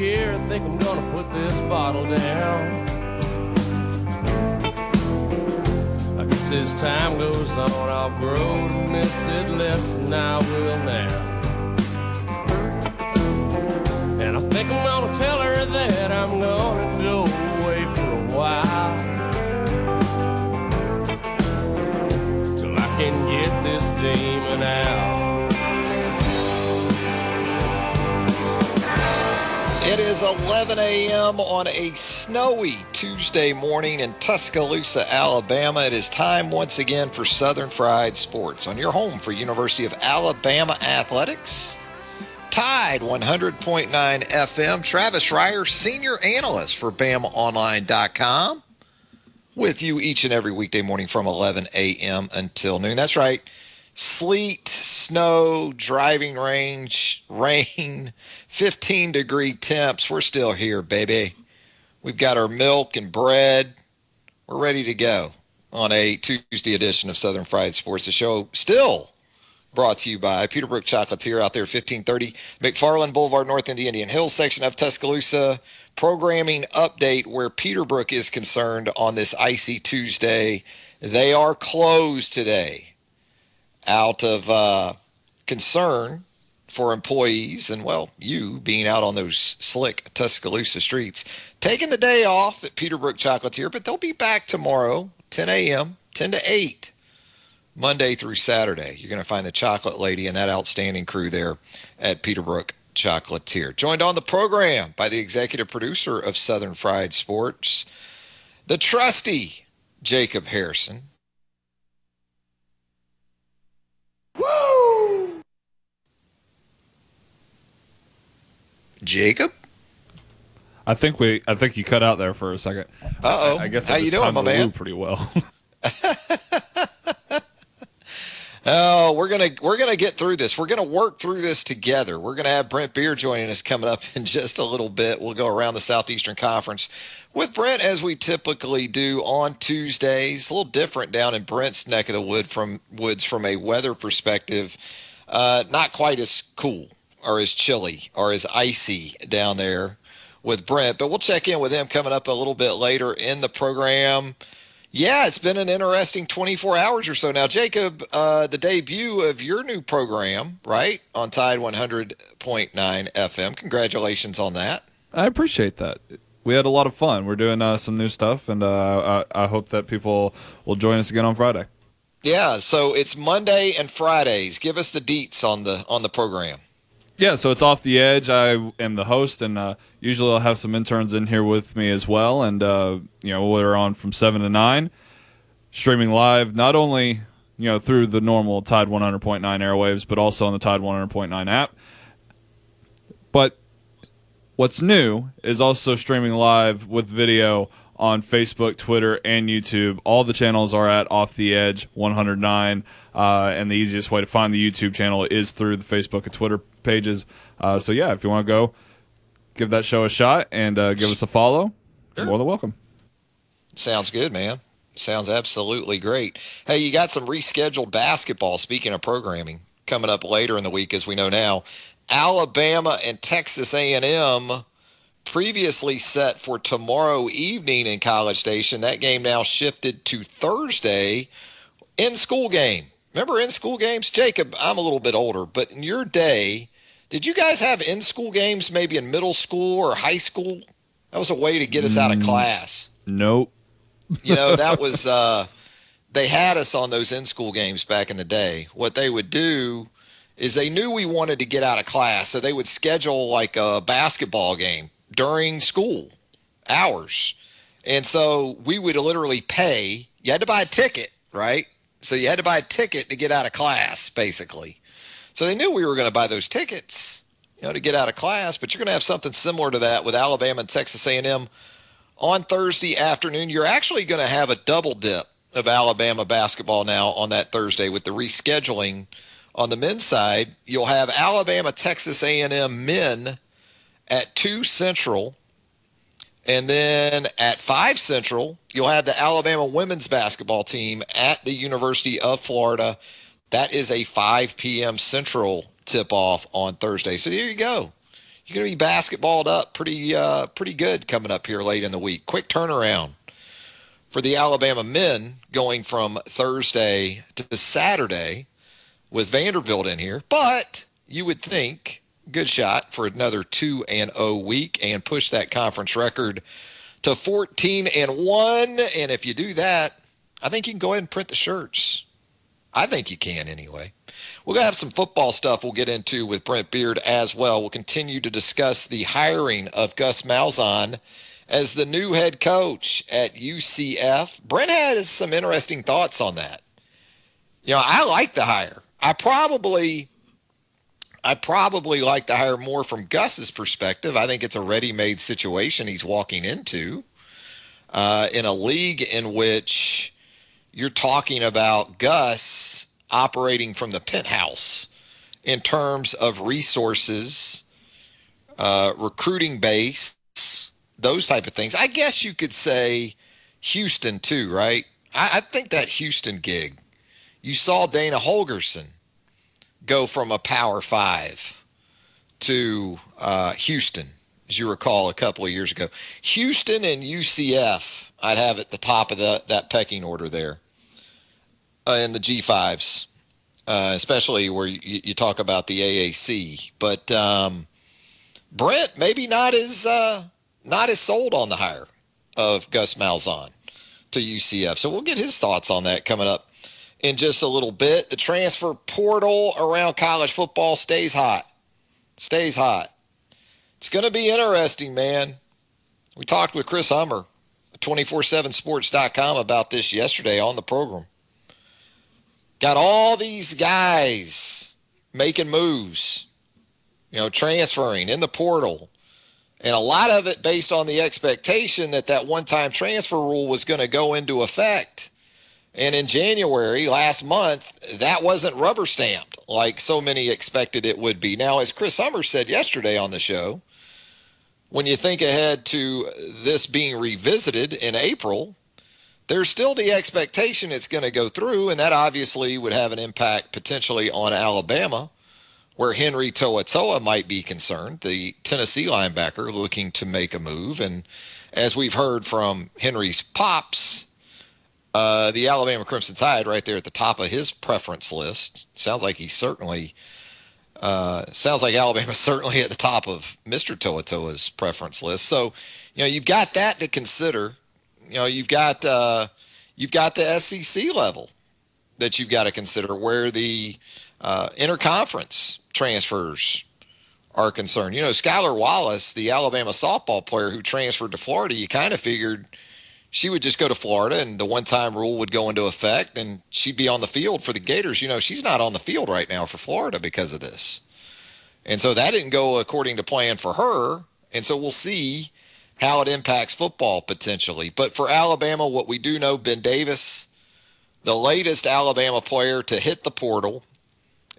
Year, I think I'm gonna put this bottle down. I guess as time goes on, I'll grow to miss it less than I will now. Is 11 a.m. on a snowy Tuesday morning in Tuscaloosa, Alabama. It is time once again for Southern Fried Sports on your home for University of Alabama Athletics. Tide 100.9 FM. Travis Reier, senior analyst for BamaOnline.com, with you each and every weekday morning from 11 a.m. until noon. That's right sleet, snow, driving range, rain, 15 degree temps. We're still here, baby. We've got our milk and bread. We're ready to go on a Tuesday edition of Southern Fried Sports, the show still brought to you by Peterbrooke Chocolatier out there, 1530 McFarland Boulevard, North in the Indian Hills section of Tuscaloosa. Programming update where Peterbrooke is concerned on this icy Tuesday. They are closed today out of uh, concern for employees and, well, you being out on those slick Tuscaloosa streets, taking the day off at Peterbrooke Chocolatier, but they'll be back tomorrow, 10 a.m., 10 to 8, Monday through Saturday. You're going to find the chocolate lady and that outstanding crew there at Peterbrooke Chocolatier. Joined on the program by the executive producer of Southern Fried Sports, the trusty Jacob Harrison. Woo! Jacob? I think we. I think you cut out there for a second. Uh oh. I, I, guess how you doing, my man? Pretty well. oh, we're gonna we're gonna get through this. We're gonna work through this together. We're gonna have Brent Beard joining us coming up in just a little bit. We'll go around the Southeastern Conference with Brent as we typically do on Tuesdays. A little different down in Brent's neck of the wood from woods from a weather perspective. Uh, not quite as cool or as chilly or as icy down there with Brent, but we'll check in with him coming up a little bit later in the program. Yeah, it's been an interesting 24 hours or so now. Jacob, uh, the debut of your new program, right, on Tide 100.9 FM. Congratulations on that. I appreciate that we had a lot of fun. We're doing uh, some new stuff, and uh, I, I, hope that people will join us again on Friday. Yeah, so it's Monday and Fridays. Give us the deets on the on the program. Yeah, so it's off the edge. I am the host, and uh, usually I'll have some interns in here with me as well. And uh, you know, we're on from seven to nine, streaming live not only you know through the normal Tide 100.9 airwaves, but also on the Tide 100.9 app. But What's new is also streaming live with video on Facebook, Twitter, and YouTube. All the channels are at Off the Edge 109, uh, and the easiest way to find the YouTube channel is through the Facebook and Twitter pages. Uh, so yeah, if you want to go, give that show a shot and uh, give us a follow. Sure. More than welcome. Sounds good, man. Sounds absolutely great. Hey, you got some rescheduled basketball. Speaking of programming, coming up later in the week, as we know now. Alabama and Texas A&M previously set for tomorrow evening in College Station. That game now shifted to Thursday in school game. Remember in school games? Jacob, I'm a little bit older, but in your day, did you guys have in school games maybe in middle school or high school? That was a way to get us out of mm, class. Nope. you know, that was uh they had us on those in school games back in the day. What they would do is they knew we wanted to get out of class, so they would schedule like a basketball game during school hours. And so we would literally pay. You had to buy a ticket, right? So you had to buy a ticket to get out of class, basically. So they knew we were going to buy those tickets, you know, to get out of class. But you're going to have something similar to that with Alabama and Texas A&M on Thursday afternoon. You're actually going to have a double dip of Alabama basketball now on that Thursday with the rescheduling on the men's side. You'll have Alabama Texas A&M men at 2 Central and then at 5 Central, you'll have the Alabama women's basketball team at the University of Florida. That is a 5 p.m. Central tip off on Thursday. So there you go. You're going to be basketballed up pretty uh, pretty good coming up here late in the week. Quick turnaround for the Alabama men going from Thursday to Saturday with Vanderbilt in here. But you would think good shot for another 2 and 0 week and push that conference record to 14 and 1 and if you do that, I think you can go ahead and print the shirts. I think you can anyway. We're going to have some football stuff we'll get into with Brent Beard as well. We'll continue to discuss the hiring of Gus Malzahn as the new head coach at UCF. Brent has some interesting thoughts on that. You know, I like the hire. I probably I probably like to hire more from Gus's perspective. I think it's a ready-made situation he's walking into uh, in a league in which you're talking about Gus operating from the penthouse in terms of resources, uh, recruiting base, those type of things. I guess you could say Houston too, right? I, I think that Houston gig. You saw Dana Holgorsen go from a Power Five to uh, Houston, as you recall, a couple of years ago. Houston and UCF, I'd have at the top of the, that pecking order there uh, in the G5s, uh, especially where you, you, talk about the AAC. But um, Brent, maybe not as uh, not as sold on the hire of Gus Malzahn to UCF. So we'll get his thoughts on that coming up in just a little bit. The transfer portal around college football stays hot. Stays hot. It's going to be interesting, man. We talked with Chris Hummer, 247sports.com, about this yesterday on the program. Got all these guys making moves, you know, transferring in the portal. And a lot of it based on the expectation that that one time transfer rule was going to go into effect. And in January last month, that wasn't rubber stamped like so many expected it would be. Now, as Chris Hummer said yesterday on the show, when you think ahead to this being revisited in April, there's still the expectation it's going to go through, and that obviously would have an impact potentially on Alabama, where Henry To'oTo'o might be concerned, the Tennessee linebacker looking to make a move. And as we've heard from Henry's pops, uh, the Alabama Crimson Tide right there at the top of his preference list. Sounds like he certainly uh, sounds like Alabama certainly at the top of Mr. To'oTo'o's preference list. So, you know, you've got that to consider. You know, you've got uh, you've got the SEC level that you've got to consider where the uh, interconference transfers are concerned. You know, Skylar Wallace, the Alabama softball player who transferred to Florida, you kind of figured – she would just go to Florida and the one time rule would go into effect and she'd be on the field for the Gators. You know, she's not on the field right now for Florida because of this. And so that didn't go according to plan for her. And so we'll see how it impacts football potentially. But for Alabama, what we do know, Ben Davis, the latest Alabama player to hit the portal,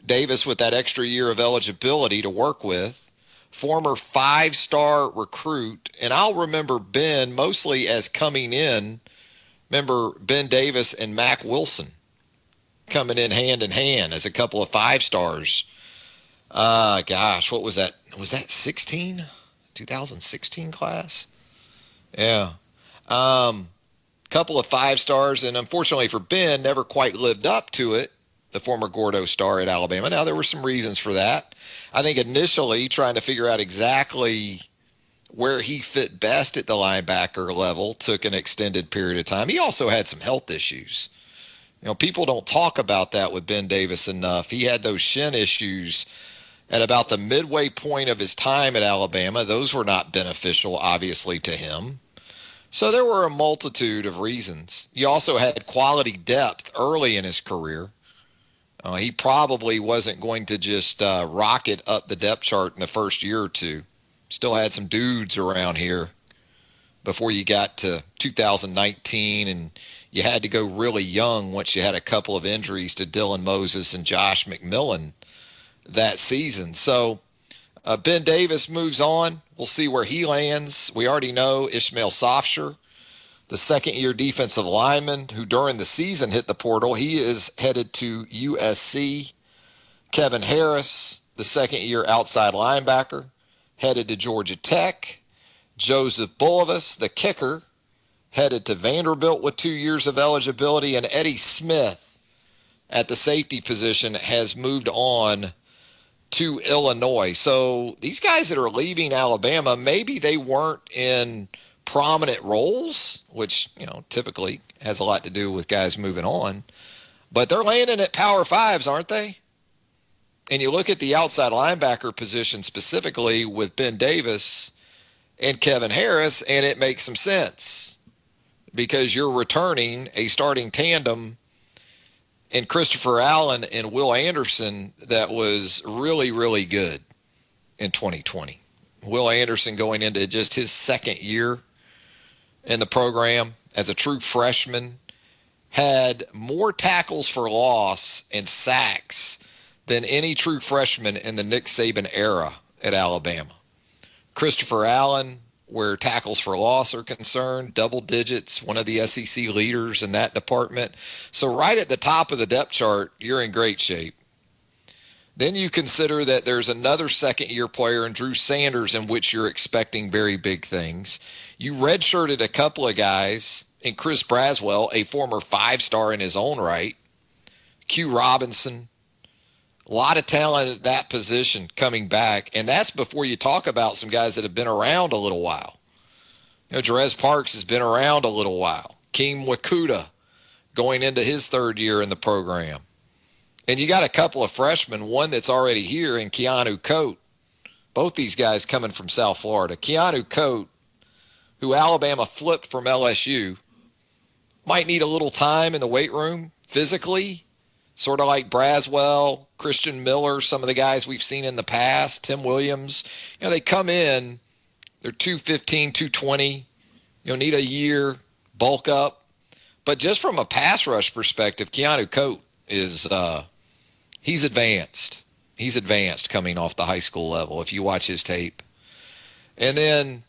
Davis with that extra year of eligibility to work with former five star recruit. And I'll remember Ben mostly as coming in. Remember Ben Davis and Mack Wilson coming in hand in hand as a couple of five stars. Uh, gosh, what was that? Was that 16? 2016 class? Yeah. Um, couple of five stars, and unfortunately for Ben, never quite lived up to it the former Gordo star at Alabama. Now, there were some reasons for that. I think initially trying to figure out exactly where he fit best at the linebacker level took an extended period of time. He also had some health issues. You know, people don't talk about that with Ben Davis enough. He had those shin issues at about the midway point of his time at Alabama. Those were not beneficial, obviously, to him. So there were a multitude of reasons. He also had quality depth early in his career. Uh, he probably wasn't going to just uh, rocket up the depth chart in the first year or two. Still had some dudes around here before you got to 2019, and you had to go really young once you had a couple of injuries to Dylan Moses and Josh McMillon that season. So uh, Ben Davis moves on. We'll see where he lands. We already know Ishmael Sopsher, the second year defensive lineman who during the season hit the portal. He is headed to USC. Kevin Harris, the second year outside linebacker, headed to Georgia Tech. Joseph Bulovas, the kicker, headed to Vanderbilt with two years of eligibility. And Eddie Smith at the safety position has moved on to Illinois. So these guys that are leaving Alabama, maybe they weren't in prominent roles, which, you know, typically has a lot to do with guys moving on. But they're landing at power fives, aren't they? And you look at the outside linebacker position specifically with Ben Davis and Kevin Harris, and it makes some sense because you're returning a starting tandem and Christopher Allen and Will Anderson that was really, really good in 2020. Will Anderson going into just his second year in the program as a true freshman had more tackles for loss and sacks than any true freshman in the Nick Saban era at Alabama. Christopher Allen where tackles for loss are concerned, double digits, one of the SEC leaders in that department. So, right at the top of the depth chart, you're in great shape. Then you consider that there's another second year player in Drew Sanders in which you're expecting very big things. You redshirted a couple of guys in Chris Braswell, a former five star in his own right, Q Robinson, a lot of talent at that position coming back, and that's before you talk about some guys that have been around a little while. You know, Jarez Parks has been around a little while. Keem Wakuta going into his third year in the program. And you got a couple of freshmen, one that's already here, and Keanu Koht. Both these guys coming from South Florida. Keanu Koht, who Alabama flipped from LSU, might need a little time in the weight room physically sort of like Braswell, Christian Miller, some of the guys we've seen in the past, Tim Williams. You know, they come in, they're 215, 220, you know, need a year, bulk up. But just from a pass rush perspective, Keanu Koht is uh, he's advanced. He's advanced coming off the high school level if you watch his tape. And then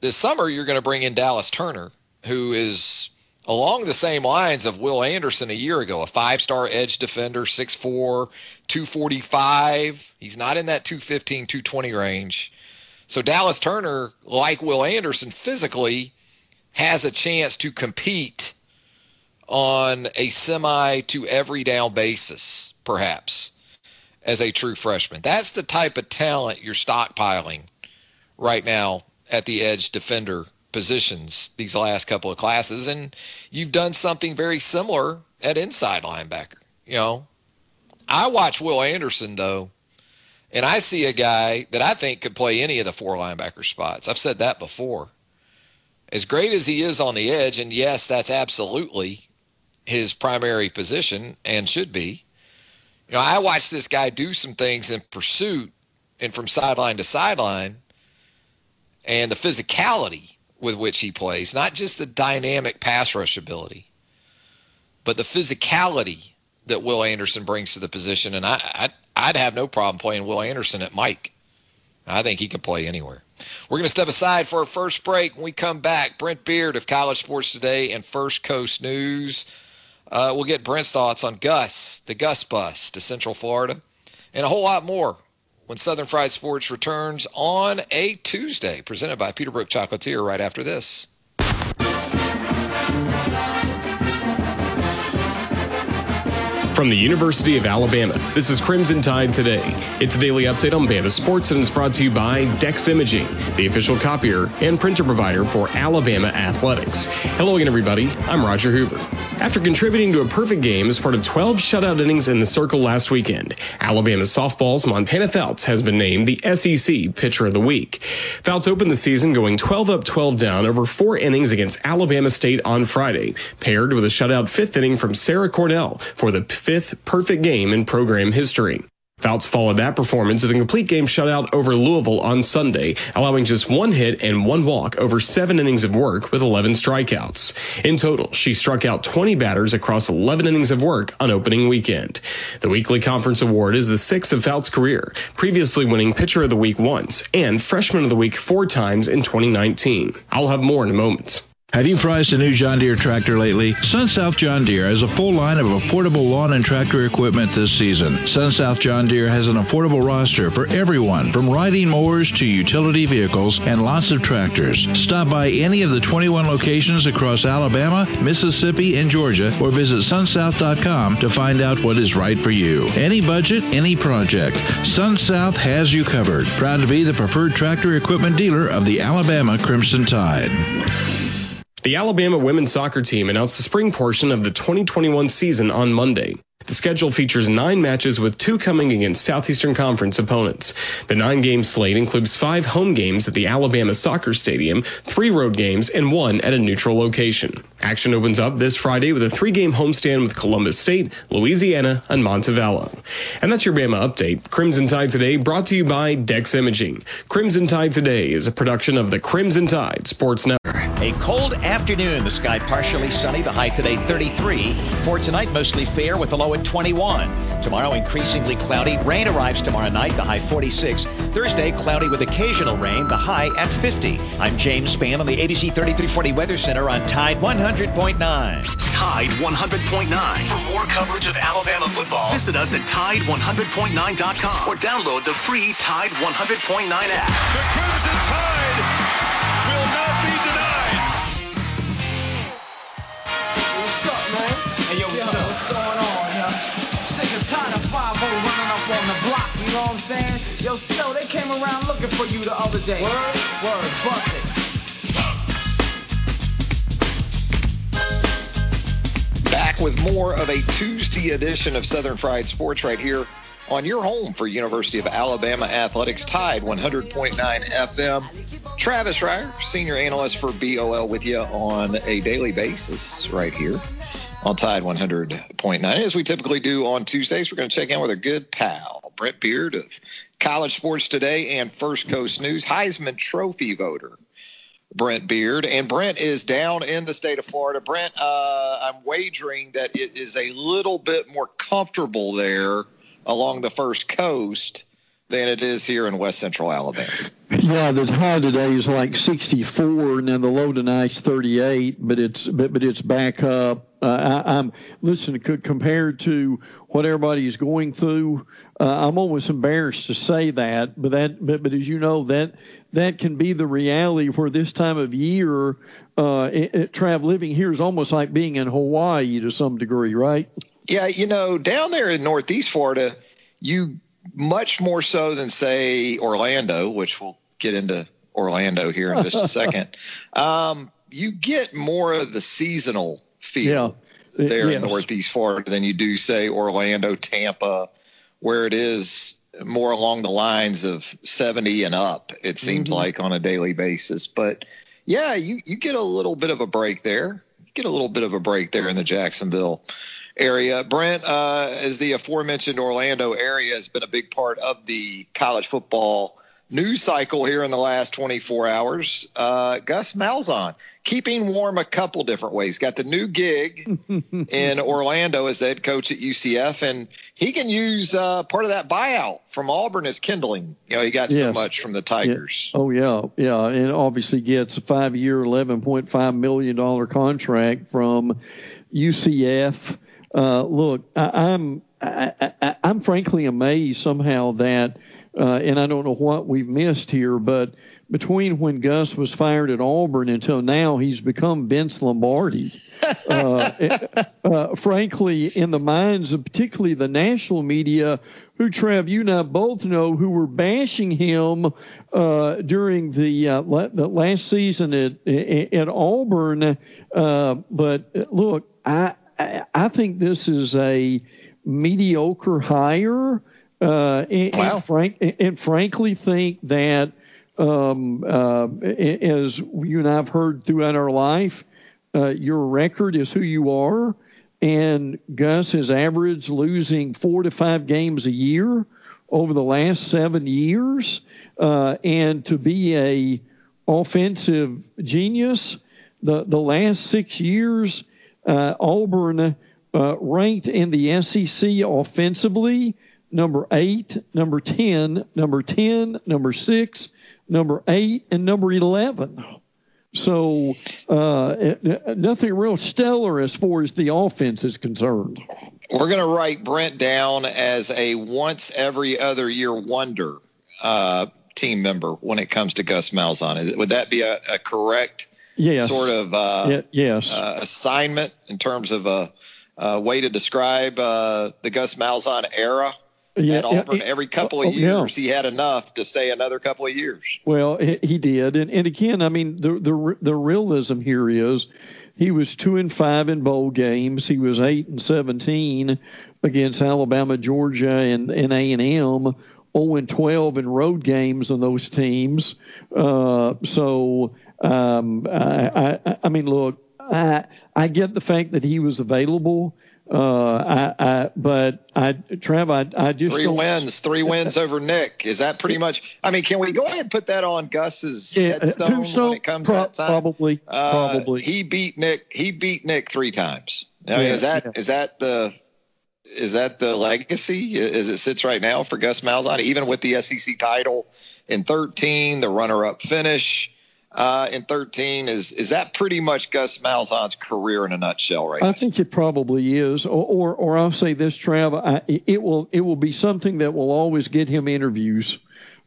this summer you're going to bring in Dallas Turner, who is along the same lines of Will Anderson a year ago, a five star edge defender, 6'4, 245. He's not in that 215, 220 range. So Dallas Turner, like Will Anderson, physically has a chance to compete on a semi to every down basis, perhaps, as a true freshman. That's the type of talent you're stockpiling right now at the edge defender positions these last couple of classes, and you've done something very similar at inside linebacker. You know, I watch Will Anderson though, and I see a guy that I think could play any of the four linebacker spots. I've said that before. As great as he is on the edge, and yes, that's absolutely his primary position and should be. You know, I watched this guy do some things in pursuit and from sideline to sideline, and the physicality with which he plays, not just the dynamic pass rush ability, but the physicality that Will Anderson brings to the position. And I, I I'd have no problem playing Will Anderson at Mike. I think he could play anywhere. We're going to step aside for our first break. When we come back, Brent Beard of College Sports Today and First Coast News. Uh, we'll get Brent's thoughts on Gus, the Gus bus to Central Florida, and a whole lot more when Southern Fried Sports returns on a Tuesday, presented by Peterbrooke Chocolatier right after this. From the University of Alabama, this is Crimson Tide Today. It's a daily update on Bama sports and it's brought to you by Dex Imaging, the official copier and printer provider for Alabama Athletics. Hello again, everybody. I'm Roger Hoover. After contributing to a perfect game as part of 12 shutout innings in the circle last weekend, Alabama softball's Montana Fouts has been named the SEC Pitcher of the Week. Fouts opened the season going 12 up, 12 down over four innings against Alabama State on Friday, paired with a shutout fifth inning from Sarah Cornell for the fifth perfect game in program history. Fouts followed that performance with a complete game shutout over Louisville on Sunday, allowing just one hit and one walk over seven innings of work with 11 strikeouts. In total, she struck out 20 batters across 11 innings of work on opening weekend. The weekly conference award is the sixth of Fouts' career, previously winning Pitcher of the Week once and Freshman of the Week four times in 2019. I'll have more in a moment. Have you priced a new John Deere tractor lately? SunSouth John Deere has a full line of affordable lawn and tractor equipment this season. SunSouth John Deere has an affordable roster for everyone, from riding mowers to utility vehicles and lots of tractors. Stop by any of the 21 locations across Alabama, Mississippi, and Georgia, or visit sunsouth.com to find out what is right for you. Any budget, any project. SunSouth has you covered. Proud to be the preferred tractor equipment dealer of the Alabama Crimson Tide. The Alabama women's soccer team announced the spring portion of the 2021 season on Monday. The schedule features nine matches with two coming against Southeastern Conference opponents. The nine game slate includes five home games at the Alabama Soccer Stadium, three road games, and one at a neutral location. Action opens up this Friday with a three game homestand with Columbus State, Louisiana, and Montevallo. And that's your Bama update. Crimson Tide Today brought to you by Dex Imaging. Crimson Tide Today is a production of the Crimson Tide Sports Network. A cold afternoon. The sky partially sunny. The high today 33. For tonight, mostly fair with a low at 21. Tomorrow, increasingly cloudy. Rain arrives tomorrow night. The high 46. Thursday, cloudy with occasional rain. The high at 50. I'm James Spann on the ABC 3340 Weather Center on Tide 100.9. Tide 100.9. For more coverage of Alabama football, visit us at Tide100.9.com or download the free Tide 100.9 app. The Crimson Tide Yo, they came around looking for you the other day. Word? Word, bust it. Back with more of a Tuesday edition of Southern Fried Sports right here on your home for University of Alabama Athletics Tide 100.9 FM. Travis Reier, senior analyst for BOL, with you on a daily basis right here on Tide 100.9. As we typically do on Tuesdays, we're going to check in with our good pal, Brent Beard of College Sports Today and First Coast News, Heisman Trophy voter. Brent Beard. And Brent is down in the state of Florida. Brent, uh, I'm wagering that it is a little bit more comfortable there along the first coast than it is here in west central Alabama. Yeah, the high today is like 64, and then the low tonight's 38, but it's but, but it's back up. Uh, I, am listen could compared to what everybody's going through. Uh, I'm almost embarrassed to say that, but that but, but as you know that that can be the reality where this time of year, uh, it, it, travel living here is almost like being in Hawaii to some degree, right? Yeah, you know, down there in Northeast Florida, you much more so than say Orlando, which we'll get into Orlando here in just a second. Um, you get more of the seasonal feel yeah. there yes. in Northeast Florida than you do say Orlando, Tampa, where it is more along the lines of 70 and up. It seems Mm-hmm. like on a daily basis, but yeah, you you get a little bit of a break there. You get a little bit of a break there in the Jacksonville area. Brent, uh, as the aforementioned Orlando area has been a big part of the college football news cycle here in the last 24 hours. Uh, Gus Malzahn keeping warm a couple different ways. Got the new gig in Orlando as the head coach at UCF, and he can use uh, part of that buyout from Auburn as kindling. You know, he got so much from the Tigers. Oh yeah, yeah, and obviously gets a five-year, eleven point five million dollar contract from UCF. Uh, look, I, I'm I, I, I'm frankly amazed somehow that uh, and I don't know what we've missed here, but between when Gus was fired at Auburn until now, he's become Vince Lombardi. uh, uh, frankly, in the minds of particularly the national media, who Trav, you and I both know, who were bashing him uh, during the, uh, la- the last season at at Auburn. Uh, but look, I I think this is a mediocre hire. Uh, and, wow. and, frank, and frankly, think that um, uh, as you and I've heard throughout our life, uh, your record is who you are. And Gus has averaged losing four to five games a year over the last seven years. Uh, and to be a offensive genius, the, the last six years, uh, Auburn uh, ranked in the SEC offensively number eight, number 10, number 10, number six, number eight, and number 11. So uh, nothing real stellar as far as the offense is concerned. We're going to write Brent down as a once every other year wonder uh, team member when it comes to Gus Malzahn. Would that be a, a correct yes. sort of uh, yes. Uh, assignment in terms of a, a way to describe uh, the Gus Malzahn era? yeah, at Auburn. Yeah, every couple of oh, years, yeah. he had enough to stay another couple of years. Well, he did, and and again, I mean, the the the realism here is. He was two and five in bowl games. He was eight and seventeen against Alabama, Georgia, and and A and M. 0 and 12 in road games on those teams. Uh, so um, I, I, I mean, look, I I get the fact that he was available. Uh, I, I, but I, Trev, I, I just three wins, three wins over Nick. Is that pretty much? I mean, can we go ahead and put that on Gus's yeah, headstone when it comes pro- that time? Probably, uh, probably. He beat Nick. He beat Nick three times. I mean, yeah, is that yeah. is that the is that the legacy as it sits right now for Gus Malzahn? Even with the SEC title in 13, the runner-up finish uh, in 13. Is is that pretty much Gus Malzahn's career in a nutshell right I now? think it probably is. Or, or, or I'll say this, Trav, I, it will it will be something that will always get him interviews.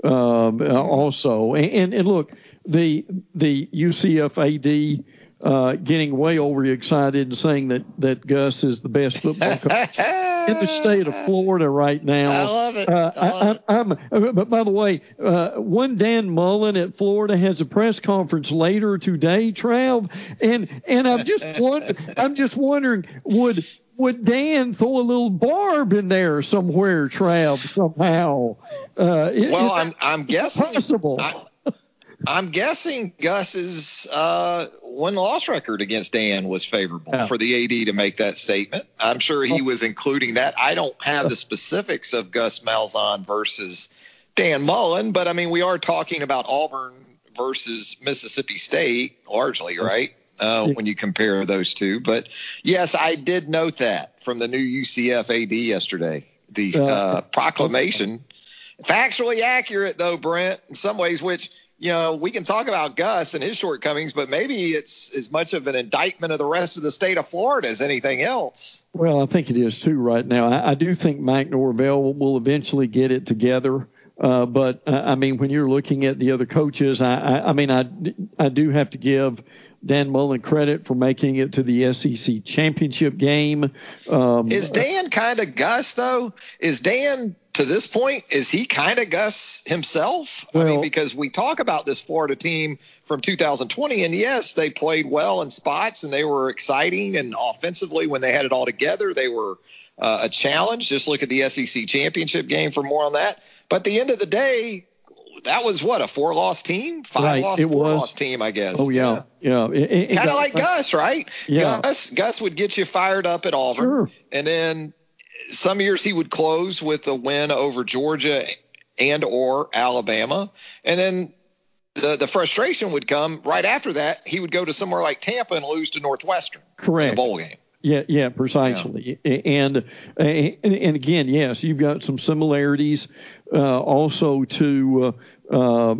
Um, uh, also, and, and, and look, the the UCF AD uh, getting way overexcited and saying that that Gus is the best football coach in the state of Florida right now. I love it. Uh, I love I, am uh, but by the way, uh, one Dan Mullen at Florida has a press conference later today, Trav, and and I'm just wonder, I'm just wondering would would Dan throw a little barb in there somewhere, Trav, somehow? Uh, well, I'm I'm guessing possible. I, I'm guessing Gus's uh, win loss record against Dan was favorable yeah. for the AD to make that statement. I'm sure he was including that. I don't have the specifics of Gus Malzahn versus Dan Mullen, but I mean, we are talking about Auburn versus Mississippi State largely, right? Uh, when you compare those two. But yes, I did note that from the new UCF AD yesterday. The uh, proclamation, factually accurate though, Brent, in some ways, which you know, we can talk about Gus and his shortcomings, but maybe it's as much of an indictment of the rest of the state of Florida as anything else. Well, I think it is too right now. I, I do think Mike Norvell will eventually get it together. Uh, but uh, I mean, when you're looking at the other coaches, I, I, I mean, I, I do have to give Dan Mullen credit for making it to the SEC championship game. Um, is Dan kind of Gus though? Is Dan to this point, is he kind of Gus himself? Well, I mean, because we talk about this Florida team from 2020, and yes, they played well in spots and they were exciting, and offensively, when they had it all together, they were uh, a challenge. Just look at the SEC championship game for more on that. But at the end of the day, that was what a four loss team, five right, loss, four was. loss team, I guess. Oh yeah, yeah. yeah. Kind of like Gus, right? Yeah. Gus, Gus would get you fired up at Auburn, sure. and then some years he would close with a win over Georgia and or Alabama, and then the the frustration would come right after that. He would go to somewhere like Tampa and lose to Northwestern. Correct. In the bowl game. Yeah, yeah, precisely. Yeah. And, and and again, yes, you've got some similarities uh, also to uh, uh,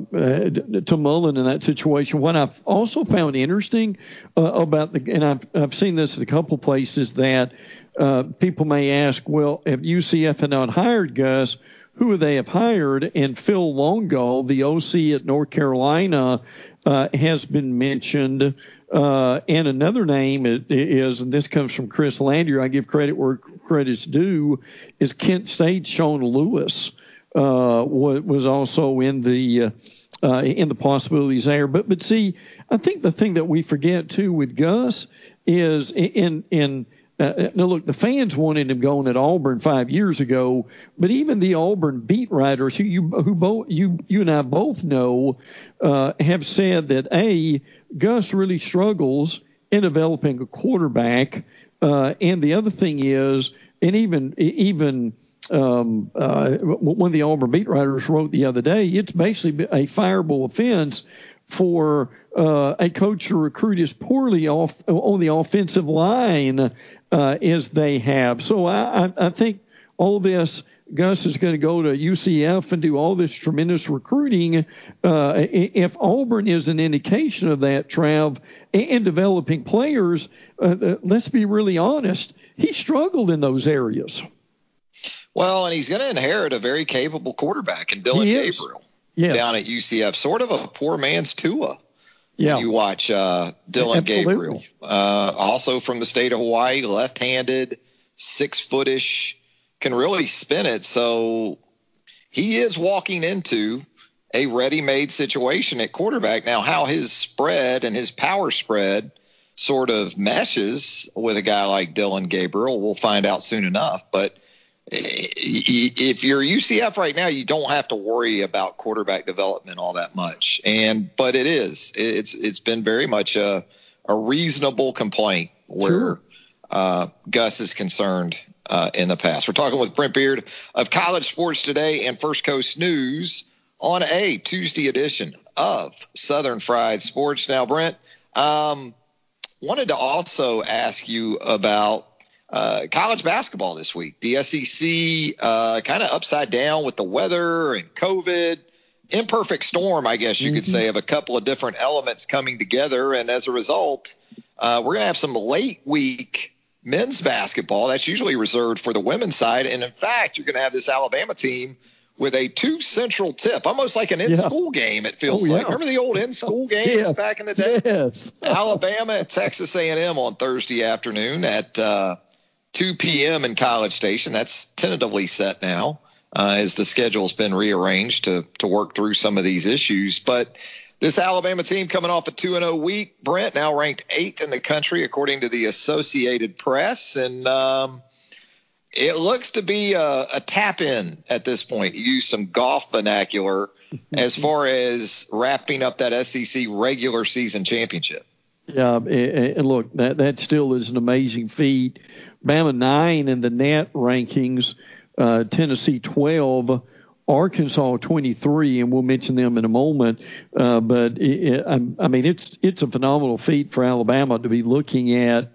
to Mullen in that situation. What I've also found interesting uh, about the, and I've I've seen this in a couple places that uh, people may ask, well, if UCF had not hired Gus, who would they have hired. And Phil Longo, the OC at North Carolina, uh, has been mentioned. Uh, and another name is, and this comes from Chris Landier, I give credit where credit's due, is Kent State Sean Lewis uh, was also in the uh, uh, in the possibilities there. But but see, I think the thing that we forget too with Gus is in in uh, now, look, the fans wanted him going at Auburn five years ago, but even the Auburn beat writers, who you who both you you and I both know, uh, have said that a Gus really struggles in developing a quarterback, uh, and the other thing is, and even even um, uh, one of the Auburn beat writers wrote the other day, it's basically a fireable offense for uh, a coach to recruit as poorly off on the offensive line uh, as they have. So I, I, think all this. Gus is going to go to UCF and do all this tremendous recruiting. Uh, if Auburn is an indication of that, Trav, and developing players, uh, uh, let's be really honest, he struggled in those areas. Well, and he's going to inherit a very capable quarterback in Dillon Gabriel yes. down at UCF, sort of a poor man's Tua. Yeah. You watch uh, Absolutely. Gabriel, uh, also from the state of Hawaii, left-handed, six-footish, can really spin it. So he is walking into a ready-made situation at quarterback. Now, how his spread and his power spread sort of meshes with a guy like Dillon Gabriel, we'll find out soon enough. But if you're UCF right now, you don't have to worry about quarterback development all that much. And but it is it's it's been very much a a reasonable complaint where sure. uh, Gus is concerned uh, in the past. We're talking with Brent Beard of College Sports Today and First Coast News on a Tuesday edition of Southern Fried Sports. Now, Brent, um, wanted to also ask you about uh, college basketball this week. The SEC uh, kind of upside down with the weather and COVID. Imperfect storm, I guess you mm-hmm. could say, of a couple of different elements coming together. And as a result, uh, we're going to have some late week men's basketball. That's usually reserved for the women's side. And in fact, you're going to have this Alabama team with a two central tip, almost like an in school yeah. game. It feels oh, like. Yeah. Remember the old in school games yes. back in the day? Yes. Alabama at Texas A&M on Thursday afternoon at uh, 2 p.m. in College Station. That's tentatively set now, uh, as the schedule's been rearranged to to work through some of these issues. But this Alabama team coming off a 2 0 week, Brent, now ranked eighth in the country according to the Associated Press. And um, it looks to be a, a tap in at this point. use some golf vernacular as far as wrapping up that SEC regular season championship. Yeah, and look, that that still is an amazing feat. Bama nine in the net rankings, uh, Tennessee twelve, Arkansas twenty three, and we'll mention them in a moment. Uh, but it, it, I, mean, it's it's a phenomenal feat for Alabama to be looking at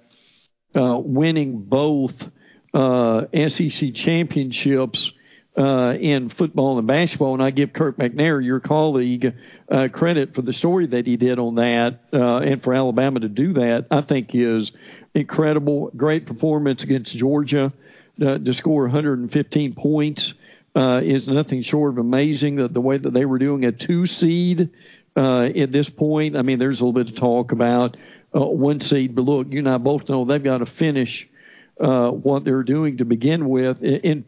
uh, winning both uh, SEC championships uh, in football and basketball. And I give Kirk McNair, your colleague, uh, credit for the story that he did on that uh, and for Alabama to do that. I think is incredible. Great performance against Georgia uh, to score 115 points. Uh, is nothing short of amazing. The, the way that they were doing a two seed uh, at this point. I mean, there's a little bit of talk about one seed, but look, you and I both know they've got to finish what they're doing to begin with. In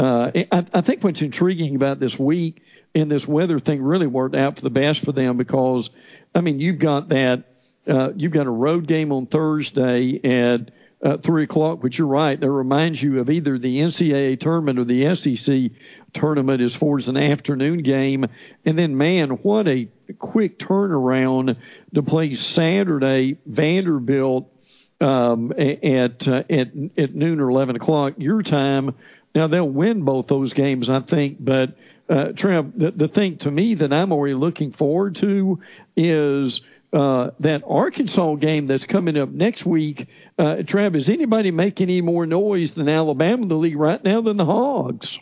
uh, I, I, think what's intriguing about this week and this weather thing really worked out for the best for them because, I mean, you've got that, uh, you've got a road game on Thursday at uh, three o'clock, but you're right. That reminds you of either the NCAA tournament or the SEC tournament as far as an afternoon game. And then, man, what a quick turnaround to play Saturday Vanderbilt um, at, uh, at at noon or eleven o'clock your time now they'll win both those games, I think. But uh, Trev, the, the thing to me that I'm already looking forward to is uh, that Arkansas game that's coming up next week. Uh, Trav, is anybody making any more noise than Alabama in the league right now than the Hogs?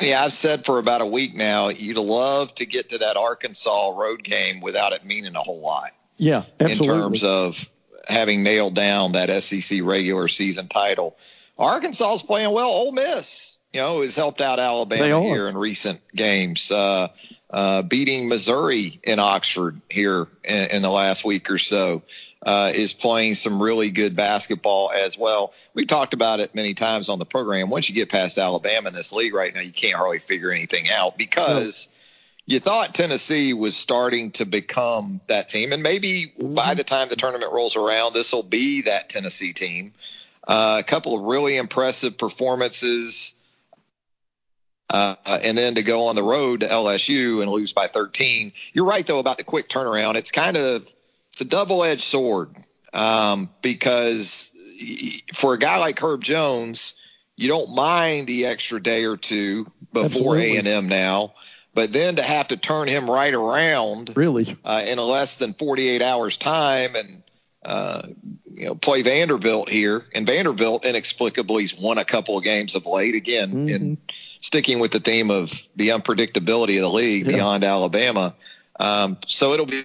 Yeah, I've said for about a week now, you'd love to get to that Arkansas road game without it meaning a whole lot. Yeah, absolutely. In terms of having nailed down that SEC regular season title. Arkansas is playing well. Ole Miss you know, has helped out Alabama here in recent games. Uh, uh, beating Missouri in Oxford here in, in the last week or so. Uh, is playing some really good basketball as well. We've talked about it many times on the program. Once you get past Alabama in this league right now, you can't hardly figure anything out because you thought Tennessee was starting to become that team. And maybe by the time the tournament rolls around, this will be that Tennessee team. Uh, a couple of really impressive performances. Uh, and then to go on the road to LSU and lose by 13. You're right though about the quick turnaround. It's kind of it's a double-edged sword um, because for a guy like Herb Jones, you don't mind the extra day or two before A and M now, but then to have to turn him right around, really, uh, in a less than 48 hours time, and uh, you know play Vanderbilt here, and Vanderbilt inexplicably has won a couple of games of late again, mm-hmm. and sticking with the theme of the unpredictability of the league yeah. beyond Alabama. Um, so it'll be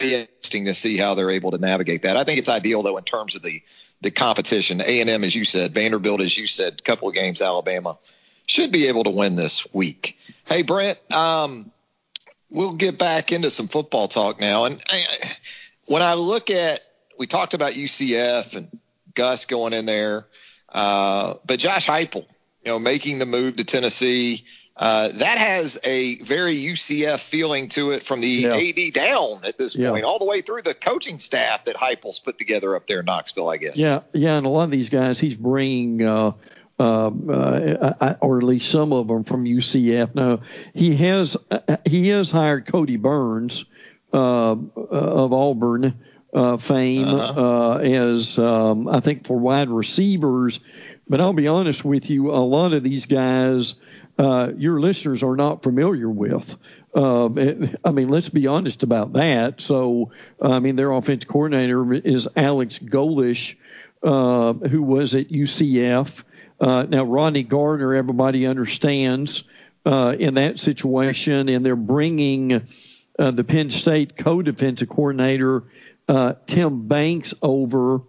interesting to see how they're able to navigate that. I think it's ideal though in terms of the the competition. A and M, as you said, Vanderbilt, as you said, a couple of games, Alabama should be able to win this week. Hey, Brent, um, we'll get back into some football talk now. And I, when I look at, we talked about UCF and Gus going in there, uh, but Josh Heupel, you know, making the move to Tennessee. Uh, that has a very UCF feeling to it from the yeah. AD down at this point, yeah. all the way through the coaching staff that Heupel's put together up there in Knoxville, I guess. Yeah, yeah, and a lot of these guys he's bringing, uh, uh, uh or at least some of them from UCF. Now he has uh, he has hired Kodi Burns uh, of Auburn fame uh-huh. as um, I think for wide receivers. But I'll be honest with you, a lot of these guys uh, your listeners are not familiar with. Uh, I mean, let's be honest about that. So, I mean, their offense coordinator is Alex Golesh, uh, who was at UCF. Uh, now, Rodney Garner, everybody understands uh, in that situation, and they're bringing uh, the Penn State co-defensive coordinator Tim Banks over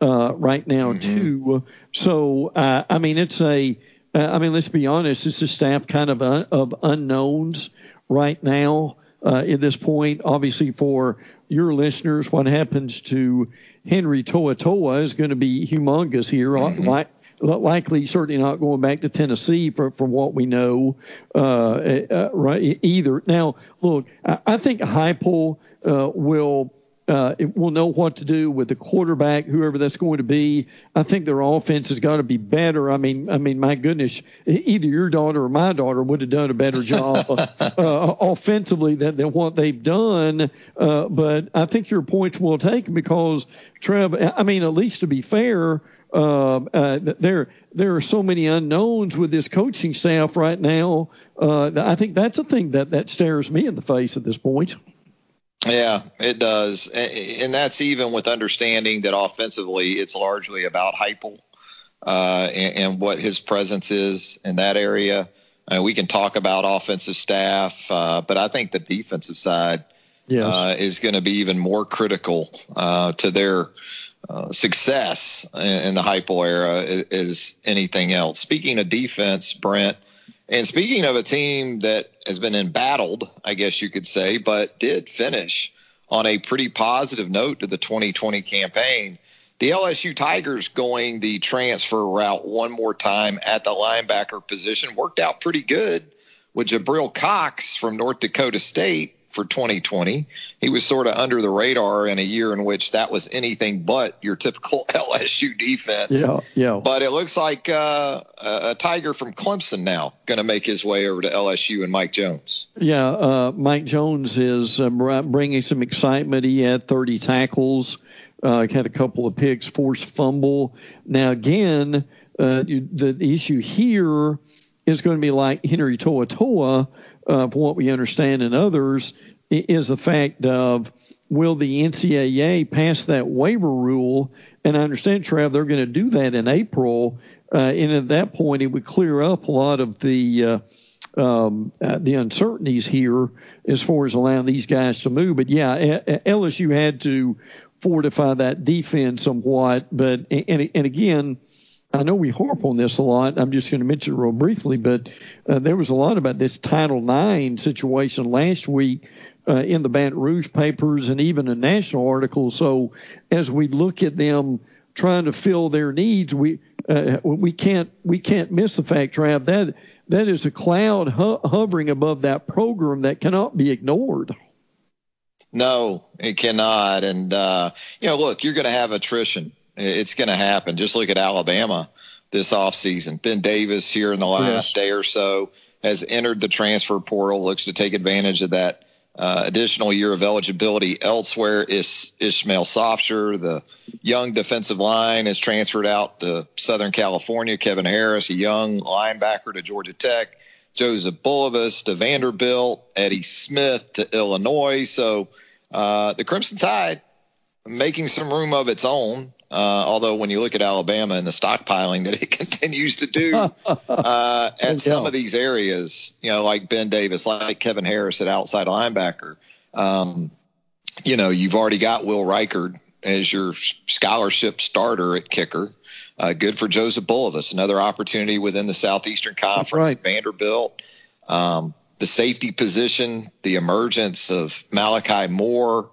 right now mm-hmm. too. So, I mean, it's a uh, I mean, let's be honest, it's a staff kind of un, of unknowns right now uh, at this point. Obviously, for your listeners, what happens to Henry To'oTo'o is going to be humongous here. Mm-hmm. Like, likely, certainly not going back to Tennessee from, from what we know, uh, uh, right? Either now, look, I, I think Heupel uh, will uh, will know what to do with the quarterback, whoever that's going to be. I think their offense has got to be better. I mean, I mean, my goodness, either your daughter or my daughter would have done a better job uh, uh, offensively than, than what they've done. Uh, but I think your point's will take because Trev. I mean, at least to be fair. Uh, uh, there there are so many unknowns with this coaching staff right now. Uh, I think that's a thing that that stares me in the face at this point. Yeah, it does, and that's even with understanding that offensively, it's largely about Heupel uh, and, and, what his presence is in that area. Uh, we can talk about offensive staff, uh, but I think the defensive side yes. Uh, is going to be even more critical uh, to their uh, success in, the Heupel era is anything else. Speaking of defense, Brent. And speaking of a team that has been embattled, I guess you could say, but did finish on a pretty positive note to the 2020 campaign. The LSU Tigers going the transfer route one more time at the linebacker position worked out pretty good with Jabril Cox from North Dakota State for 2020. He was sort of under the radar in a year in which that was anything but your typical LSU defense. Yeah, yeah. But it looks like uh, a Tiger from Clemson now going to make his way over to LSU and Mike Jones. Yeah, uh, Mike Jones is uh, bringing some excitement. He had 30 tackles, uh, had a couple of picks, forced fumble. Now again, uh, the issue here is going to be like Henry To'oTo'o uh, from what we understand and others, is the fact of will the NCAA pass that waiver rule? And I understand, Trav, they're going to do that in April. Uh, and at that point, it would clear up a lot of the uh, um, uh, the uncertainties here as far as allowing these guys to move. But yeah, LSU had to fortify that defense somewhat. But and, and again, I know we harp on this a lot. I'm just going to mention it real briefly, but uh, there was a lot about this Title IX situation last week uh, in the Baton Rouge papers and even a national article. So as we look at them trying to fill their needs, we uh, we can't we can't miss the fact, Trav, that that is a cloud ho- hovering above that program that cannot be ignored. No, it cannot. And uh, you know, look, you're going to have attrition. It's going to happen. Just look at Alabama this offseason. Ben Davis here in the last yes. day or so has entered the transfer portal, looks to take advantage of that uh, additional year of eligibility elsewhere is Ishmael Sopsher. The young defensive line is transferred out to Southern California. Kevin Harris, a young linebacker to Georgia Tech. Joseph Bulovas to Vanderbilt. Eddie Smith to Illinois. So uh, the Crimson Tide making some room of its own. Uh, although when you look at Alabama and the stockpiling that it continues to do uh, at some of these areas, you know, like Ben Davis, like Kevin Harris at outside linebacker, um, you know, you've already got Will Reichard as your scholarship starter at kicker. Uh, good for Joseph Bulovas, another opportunity within the Southeastern Conference right. Vanderbilt. Um, the safety position, the emergence of Malachi Moore,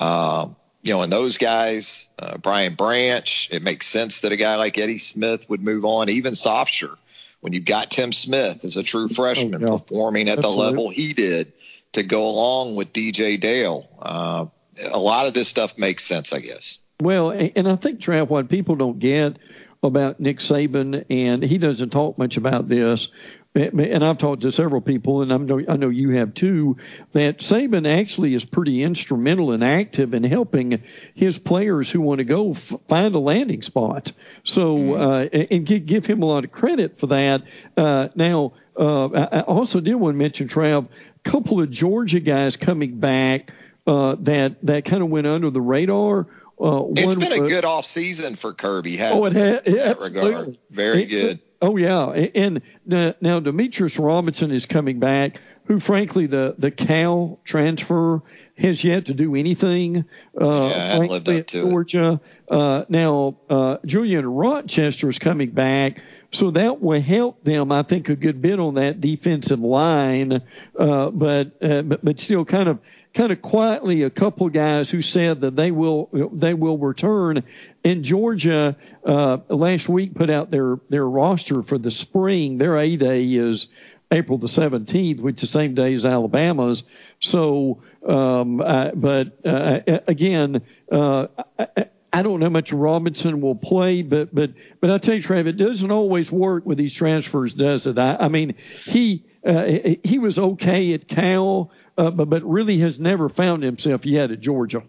uh, you know, and those guys, uh, Brian Branch, it makes sense that a guy like Eddie Smith would move on, even Sopsher, when you've got Tim Smith as a true freshman oh, performing at Absolutely. the level he did to go along with DJ Dale. Uh, a lot of this stuff makes sense, I guess. Well, and I think, Trav, what people don't get about Nick Saban, and he doesn't talk much about this, and I've talked to several people, and I know, I know you have too, that Saban actually is pretty instrumental and active in helping his players who want to go f- find a landing spot. So, mm-hmm. uh, and give, give him a lot of credit for that. Uh, now, uh, I also did want to mention, Trav, a couple of Georgia guys coming back uh, that that kind of went under the radar. Uh, it's been a good off season for Kirby. oh, it has. In that regard, very it, good. Oh yeah, and now Demetrius Robinson is coming back. Who, frankly, the the Cal transfer has yet to do anything. Uh, yeah, frankly, lived up to Georgia. Uh, now uh, Julian Rochester is coming back, so that will help them, I think, a good bit on that defensive line. Uh, but, uh, but but still, kind of kind of quietly a couple guys who said that they will they will return. And Georgia uh, last week put out their their roster for the spring. Their A day is April the 17th, which is the same day as Alabama's. So, um, I, but uh, again, uh, I, I don't know how much Robinson will play, but but but I tell you, Trav, it doesn't always work with these transfers, does it? I, I mean, he uh, he was okay at Cal uh, but, but really has never found himself yet at Georgia.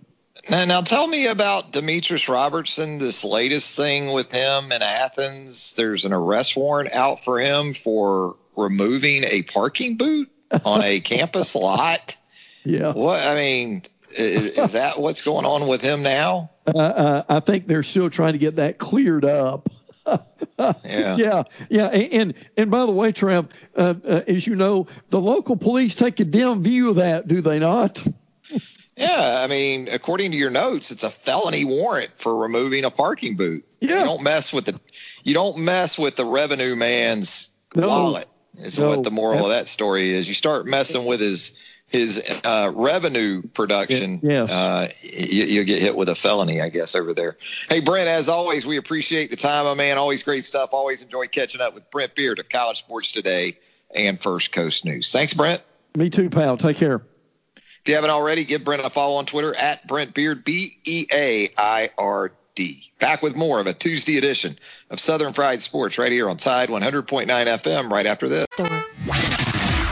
Now, now tell me about Demetrius Robertson, this latest thing with him in Athens. There's an arrest warrant out for him for removing a parking boot on a campus lot. Yeah. What, I mean, is, is that what's going on with him now? Uh, uh, I think they're still trying to get that cleared up yeah. yeah, yeah, and and by the way, Trev, uh, uh, as you know, the local police take a dim view of that, do they not? yeah, I mean, according to your notes, it's a felony warrant for removing a parking boot. Yeah, you don't mess with the you don't mess with the revenue man's no. wallet. Is no. what the moral of that story is. You start messing with his his uh, revenue production, yeah. uh, you, you get hit with a felony, I guess, over there. Hey, Brent, as always, we appreciate the time, my man. Always great stuff. Always enjoy catching up with Brent Beard of College Sports Today and First Coast News. Thanks, Brent. Me too, pal. Take care. If you haven't already, give Brent a follow on Twitter at Brent Beard, B E A I R D. Back with more of a Tuesday edition of Southern Fried Sports right here on Tide 100.9 FM right after this.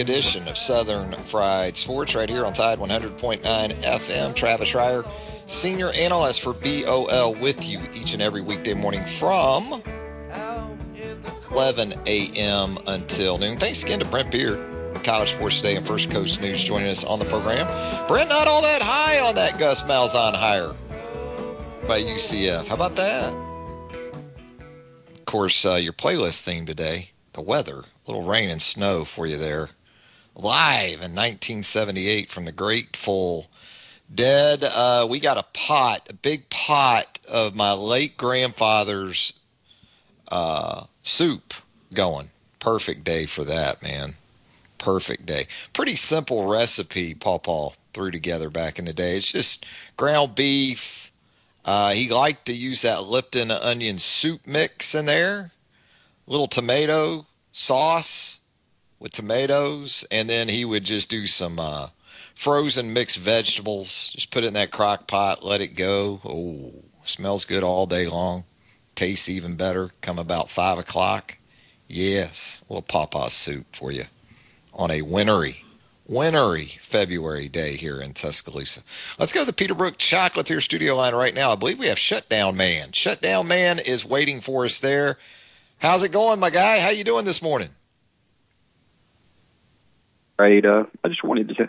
Edition of Southern Fried Sports right here on Tide 100.9 FM. Travis Reier, senior analyst for BOL, with you each and every weekday morning from 11 a.m. until noon. Thanks again to Brent Beard, College Sports Today and First Coast News, joining us on the program. Brent, not all that high on that Gus Malzahn hire by UCF. How about that? Of course, uh, your playlist theme today, the weather, a little rain and snow for you there. Live in 1978 from the Grateful Dead. Uh, we got a pot, a big pot of my late grandfather's uh, soup going. Perfect day for that, man. Perfect day. Pretty simple recipe Paul threw together back in the day. It's just ground beef, uh, he liked to use that Lipton onion soup mix in there, little tomato sauce with tomatoes, and then he would just do some uh, frozen mixed vegetables. Just put it in that crock pot, let it go. Oh, smells good all day long. Tastes even better. Come about five o'clock. Yes, a little pawpaw soup for you on a wintry wintry February day here in Tuscaloosa. Let's go to the Peterbrooke Chocolatier studio line right now. I believe we have Shutdown Man. Shutdown Man is waiting for us there. How's it going, my guy? How you doing this morning? Great. Uh, I just wanted to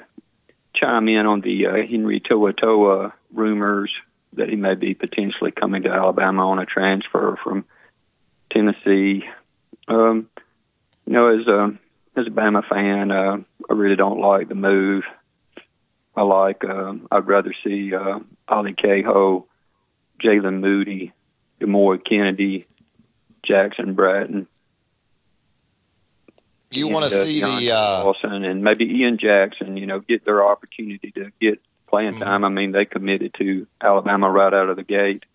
chime in on the uh, Henry To'oTo'o rumors that he may be potentially coming to Alabama on a transfer from Tennessee. Um, you know, as a as a Bama fan, uh, I really don't like the move. I like. Uh, I'd rather see uh, Ali Cahoe, Jalen Moody, Demouy Kennedy, Jackson Bratton. You want to see John the uh... Wilson and maybe Ian Jackson. You know, get their opportunity to get playing mm-hmm. time. I mean, they committed to Alabama right out of the gate,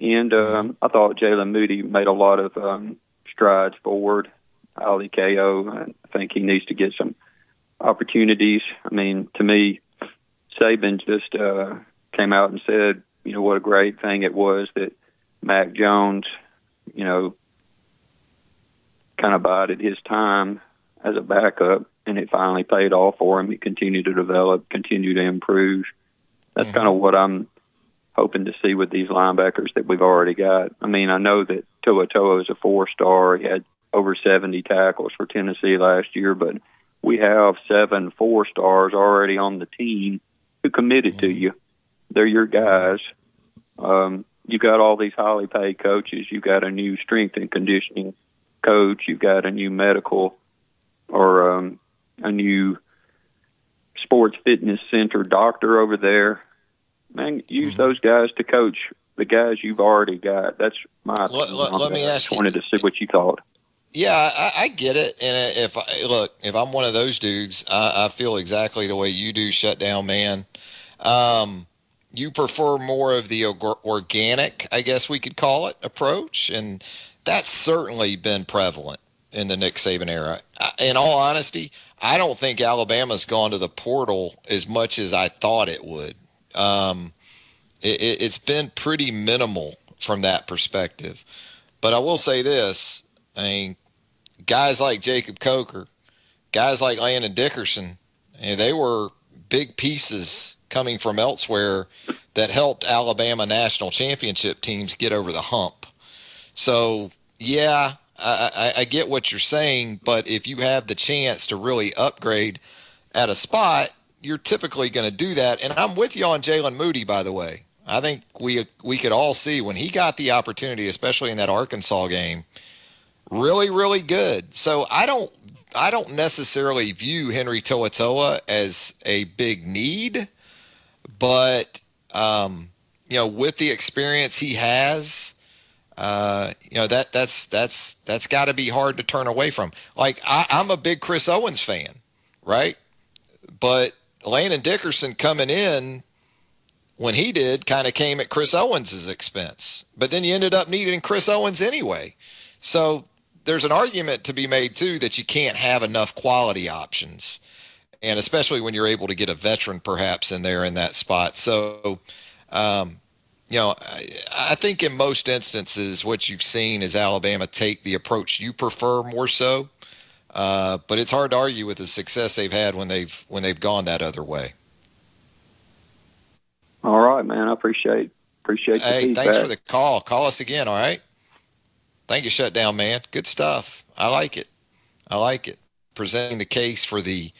and um, I thought Jalen Moody made a lot of um, strides forward. Ali Cahoe. I think he needs to get some opportunities. I mean, to me, Saban just uh, came out and said, you know, what a great thing it was that Mac Jones, you know, kind of bided his time as a backup, and it finally paid off for him. He continued to develop, continue to improve. That's mm-hmm. kind of what I'm hoping to see with these linebackers that we've already got. I mean, I know that To'oTo'o is a four star. He had over 70 tackles for Tennessee last year, but we have seven four stars already on the team who committed mm-hmm. to you. They're your guys. Um, you got all these highly paid coaches. You got a new strength and conditioning coach. you've got a new medical or um, a new sports fitness center doctor over there. Man, use mm-hmm. those guys to coach the guys you've already got. That's my. Let, let, let me ask you. Wanted to see what you thought. Yeah, I, I, get it. And if I look, if I'm one of those dudes, I, I feel exactly the way you do. Shut down, man. Um, you prefer more of the organic, I guess we could call it, approach, and that's certainly been prevalent in the Nick Saban era. In all honesty, I don't think Alabama's gone to the portal as much as I thought it would. Um, it, it's been pretty minimal from that perspective. But I will say this I mean, guys like Jacob Coker, guys like Landon Dickerson, and they were big pieces coming from elsewhere that helped Alabama national championship teams get over the hump. So, yeah, I, I, I get what you're saying, but if you have the chance to really upgrade at a spot, you're typically going to do that. And I'm with you on Jalen Moody, by the way. I think we we could all see when he got the opportunity, especially in that Arkansas game, really, really good. So I don't I don't necessarily view Henry To'oTo'o as a big need, but um, you know, with the experience he has, uh, you know that that's that's that's got to be hard to turn away from. Like I, I'm a big Chris Owens fan, right? But Landon Dickerson coming in when he did kind of came at Chris Owens' expense. But then you ended up needing Chris Owens anyway. So there's an argument to be made too that you can't have enough quality options, and especially when you're able to get a veteran perhaps in there in that spot. So, um, you know, I, I think in most instances, what you've seen is Alabama take the approach you prefer more so. Uh, but it's hard to argue with the success they've had when they've when they've gone that other way. All right, man. I appreciate appreciate the Hey, feedback. thanks for the call. Call us again, all right? Thank you, Shutdown Man. Good stuff. I like it. I like it. Presenting the case for the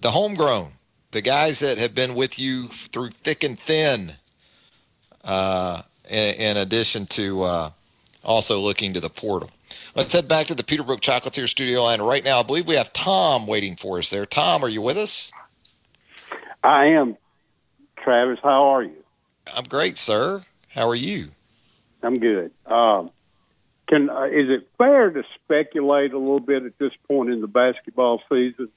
the homegrown, the guys that have been with you through thick and thin. Uh, in, in addition to uh, also looking to the portal. Let's head back to the Peterbrooke Chocolatier studio, and right now I believe we have Tom waiting for us there. Tom, are you with us? I am. Travis, how are you? I'm great, sir. How are you? I'm good. Um, can uh, is it fair to speculate a little bit at this point in the basketball season?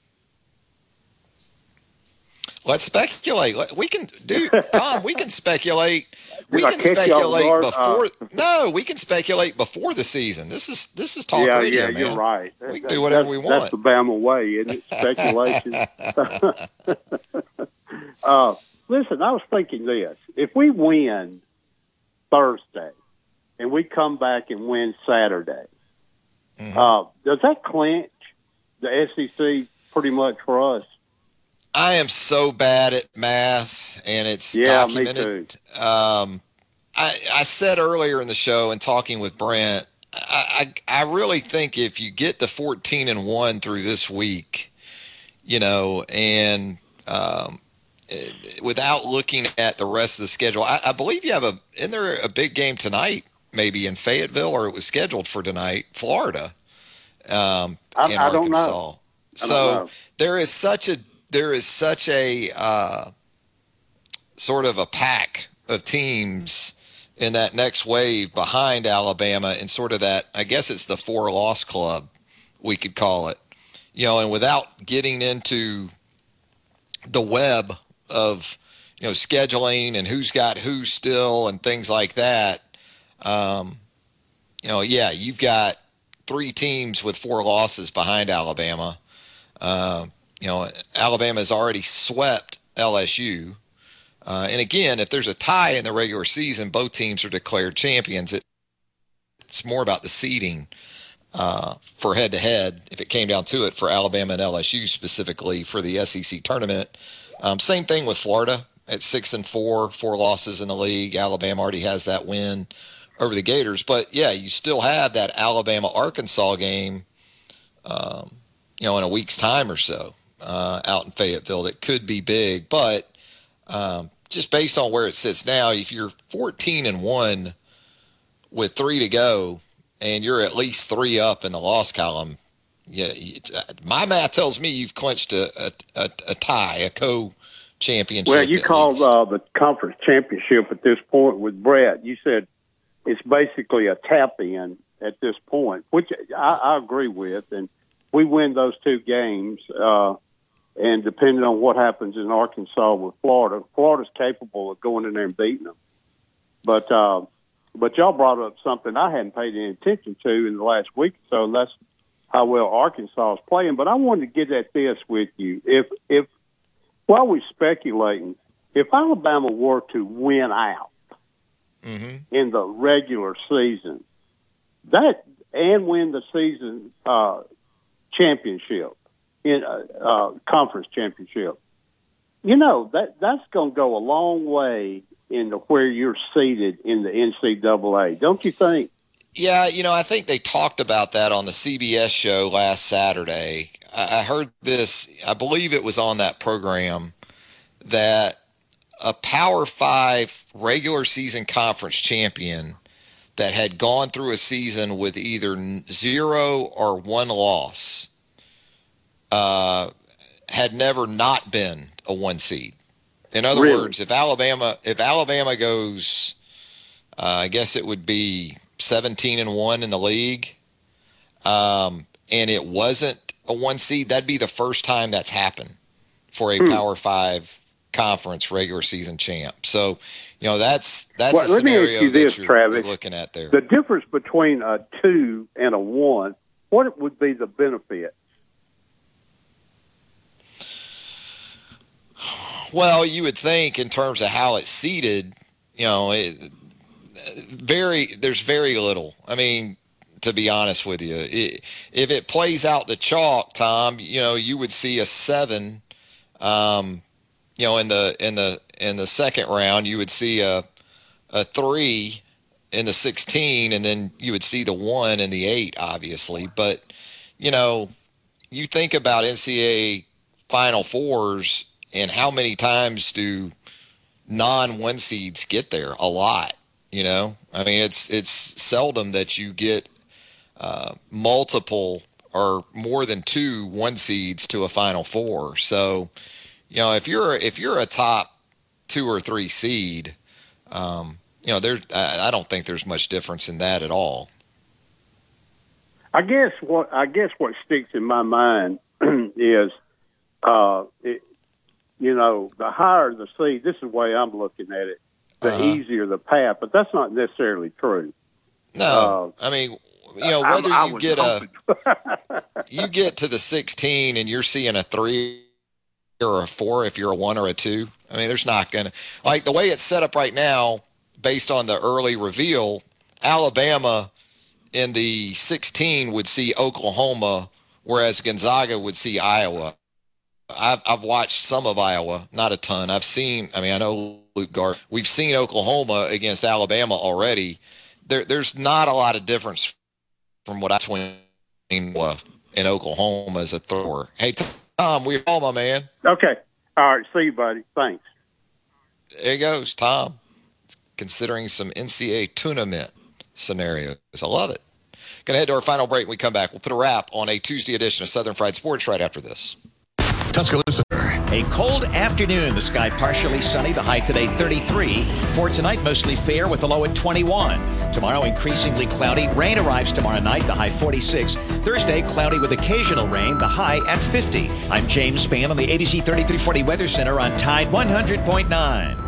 Let's speculate. We can do Tom. We can speculate. We can catch you off speculate guard? before. Uh, no, we can speculate before the season. This is this is talk yeah, radio, yeah, man. you're right. We can do whatever we want. That's the Bama way, isn't it? Speculation. uh, listen, I was thinking this: if we win Thursday and we come back and win Saturday, Mm-hmm. uh, does that clinch the SEC pretty much for us? I am so bad at math, and it's Yeah, me documented. Um, I, I said earlier in the show and talking with Brent, I, I, I really think if you get to 14 and one through this week, you know, and um, eh, without looking at the rest of the schedule, I, I believe you have a. Isn't there a big game tonight? Maybe in Fayetteville, or it was scheduled for tonight, Florida. Um, I- in I don't know. Arkansas. I don't So know. there is such a there is such a uh, sort of a pack of teams in that next wave behind Alabama and sort of that I guess it's the four loss club we could call it. You know, and without getting into the web of you know scheduling and who's got who still and things like that. Um, you know, yeah, you've got three teams with four losses behind Alabama. Uh, you know, Alabama has already swept LSU. Uh, and again, if there's a tie in the regular season, both teams are declared champions. It, it's more about the seeding uh, for head to head, if it came down to it, for Alabama and LSU specifically for the SEC tournament. Um, same thing with Florida at six and four, four losses in the league. Alabama already has that win over the Gators, but yeah, you still have that Alabama Arkansas game, um, you know, in a week's time or so uh, out in Fayetteville that could be big. But um, just based on where it sits now, if you're 14 and one with three to go, and you're at least three up in the loss column, yeah, uh, my math tells me you've clinched a a, a, a tie, a co-championship. Well, you called uh, the conference championship at this point with Brett. You said it's basically a tap in at this point, which I, I agree with. And we win those two games, uh, and depending on what happens in Arkansas with Florida, Florida's capable of going in there and beating them. But uh, but y'all brought up something I hadn't paid any attention to in the last week or so, and that's how well Arkansas is playing. But I wanted to get at this with you. If if while we're speculating, if Alabama were to win out Mm-hmm. in the regular season, that and win the season uh, championship in uh, uh, conference championship, you know that that's going to go a long way into where you're seated in the NCAA, don't you think? Yeah, you know, I think they talked about that on the CBS show last Saturday. I I heard this, I believe it was on that program, that a Power Five regular season conference champion that had gone through a season with either zero or one loss uh, had never not been a one seed. In other Really? words, if Alabama if Alabama goes, uh, I guess it would be seventeen and one in the league, um, and it wasn't a one seed, that'd be the first time that's happened for a Hmm. Power Five conference regular season champ. So, you know, that's that's Well, a let me ask scenario you that this, Travis. you're looking at there. The difference between a two and a one, what would be the benefit? Well, you would think in terms of how it's seated, you know, it, very there's very little. I mean, To be honest with you, it, if it plays out to chalk, Tom, you know you would see a seven. Um, you know, in the in the in the second round, you would see a a three in the 16, and then you would see the one and the eight, obviously. But you know, you think about NCAA Final Fours and how many times do non one seeds get there? A lot. You know, I mean, it's it's seldom that you get uh, multiple or more than two one seeds to a Final Four. So, you know, if you're if you're a top two or three seed, um, you know, there I don't think there's much difference in that at all. I guess what I guess what sticks in my mind is, uh, you know, the higher the seed. This is the way I'm looking at it. The uh-huh. easier the path, but that's not necessarily true. No, uh, I mean, you know, whether I, I you get hoping. a, you get to the 16 and you're seeing a three or a four if you're a one or a two. I mean, there's not gonna like the way it's set up right now, based on the early reveal. Alabama in the 16 would see Oklahoma, whereas Gonzaga would see Iowa. I've, I've watched some of Iowa, not a ton. I've seen, I mean, I know Luke Gar. We've seen Oklahoma against Alabama already. There, there's not a lot of difference from what I've seen uh, in Oklahoma as a thrower. Hey, Tom, we're all my man. Okay. All right. See you, buddy. Thanks. There goes, Tom. Considering some NCAA tournament scenarios. I love it. Going to head to our final break. When we come back, we'll put a wrap on a Tuesday edition of Southern Fried Sports right after this. Tuscaloosa. A cold afternoon. The sky partially sunny. The high today 33. For tonight, mostly fair with a low at 21. Tomorrow, increasingly cloudy. Rain arrives tomorrow night. The high 46. Thursday, cloudy with occasional rain. The high at 50. I'm James Spann on the ABC 3340 Weather Center on Tide 100.9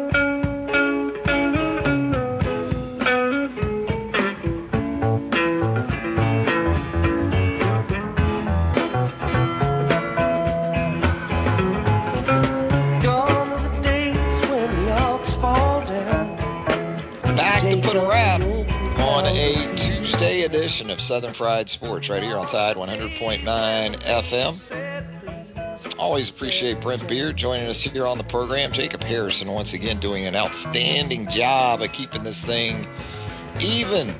Edition of Southern Fried Sports right here on Tide 100.9 FM. Always appreciate Brent Beard joining us here on the program. Jacob Harrison once again doing an outstanding job of keeping this thing even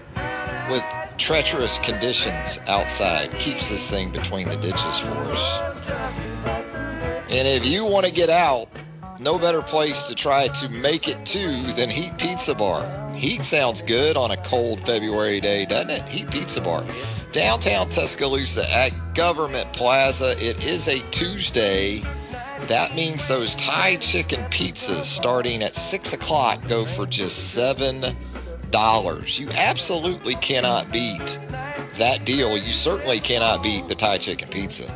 with treacherous conditions outside. Keeps this thing between the ditches for us. And if you want to get out, no better place to try to make it to than Heat Pizza Bar. Heat sounds good on a cold February day, doesn't it? Heat Pizza Bar. Downtown Tuscaloosa at Government Plaza. It is a Tuesday. That means those Thai chicken pizzas starting at 6 o'clock go for just $7. You absolutely cannot beat that deal. You certainly cannot beat the Thai chicken pizza.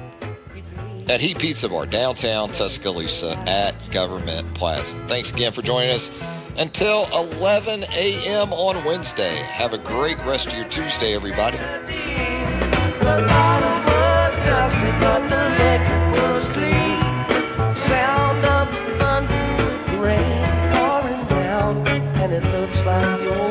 At Heat Pizza Bar, downtown Tuscaloosa at Government Plaza. Thanks again for joining us until 11 a.m. on Wednesday. Have a great rest of your Tuesday, everybody. Sound of thunder, rain pouring down, and it looks like you're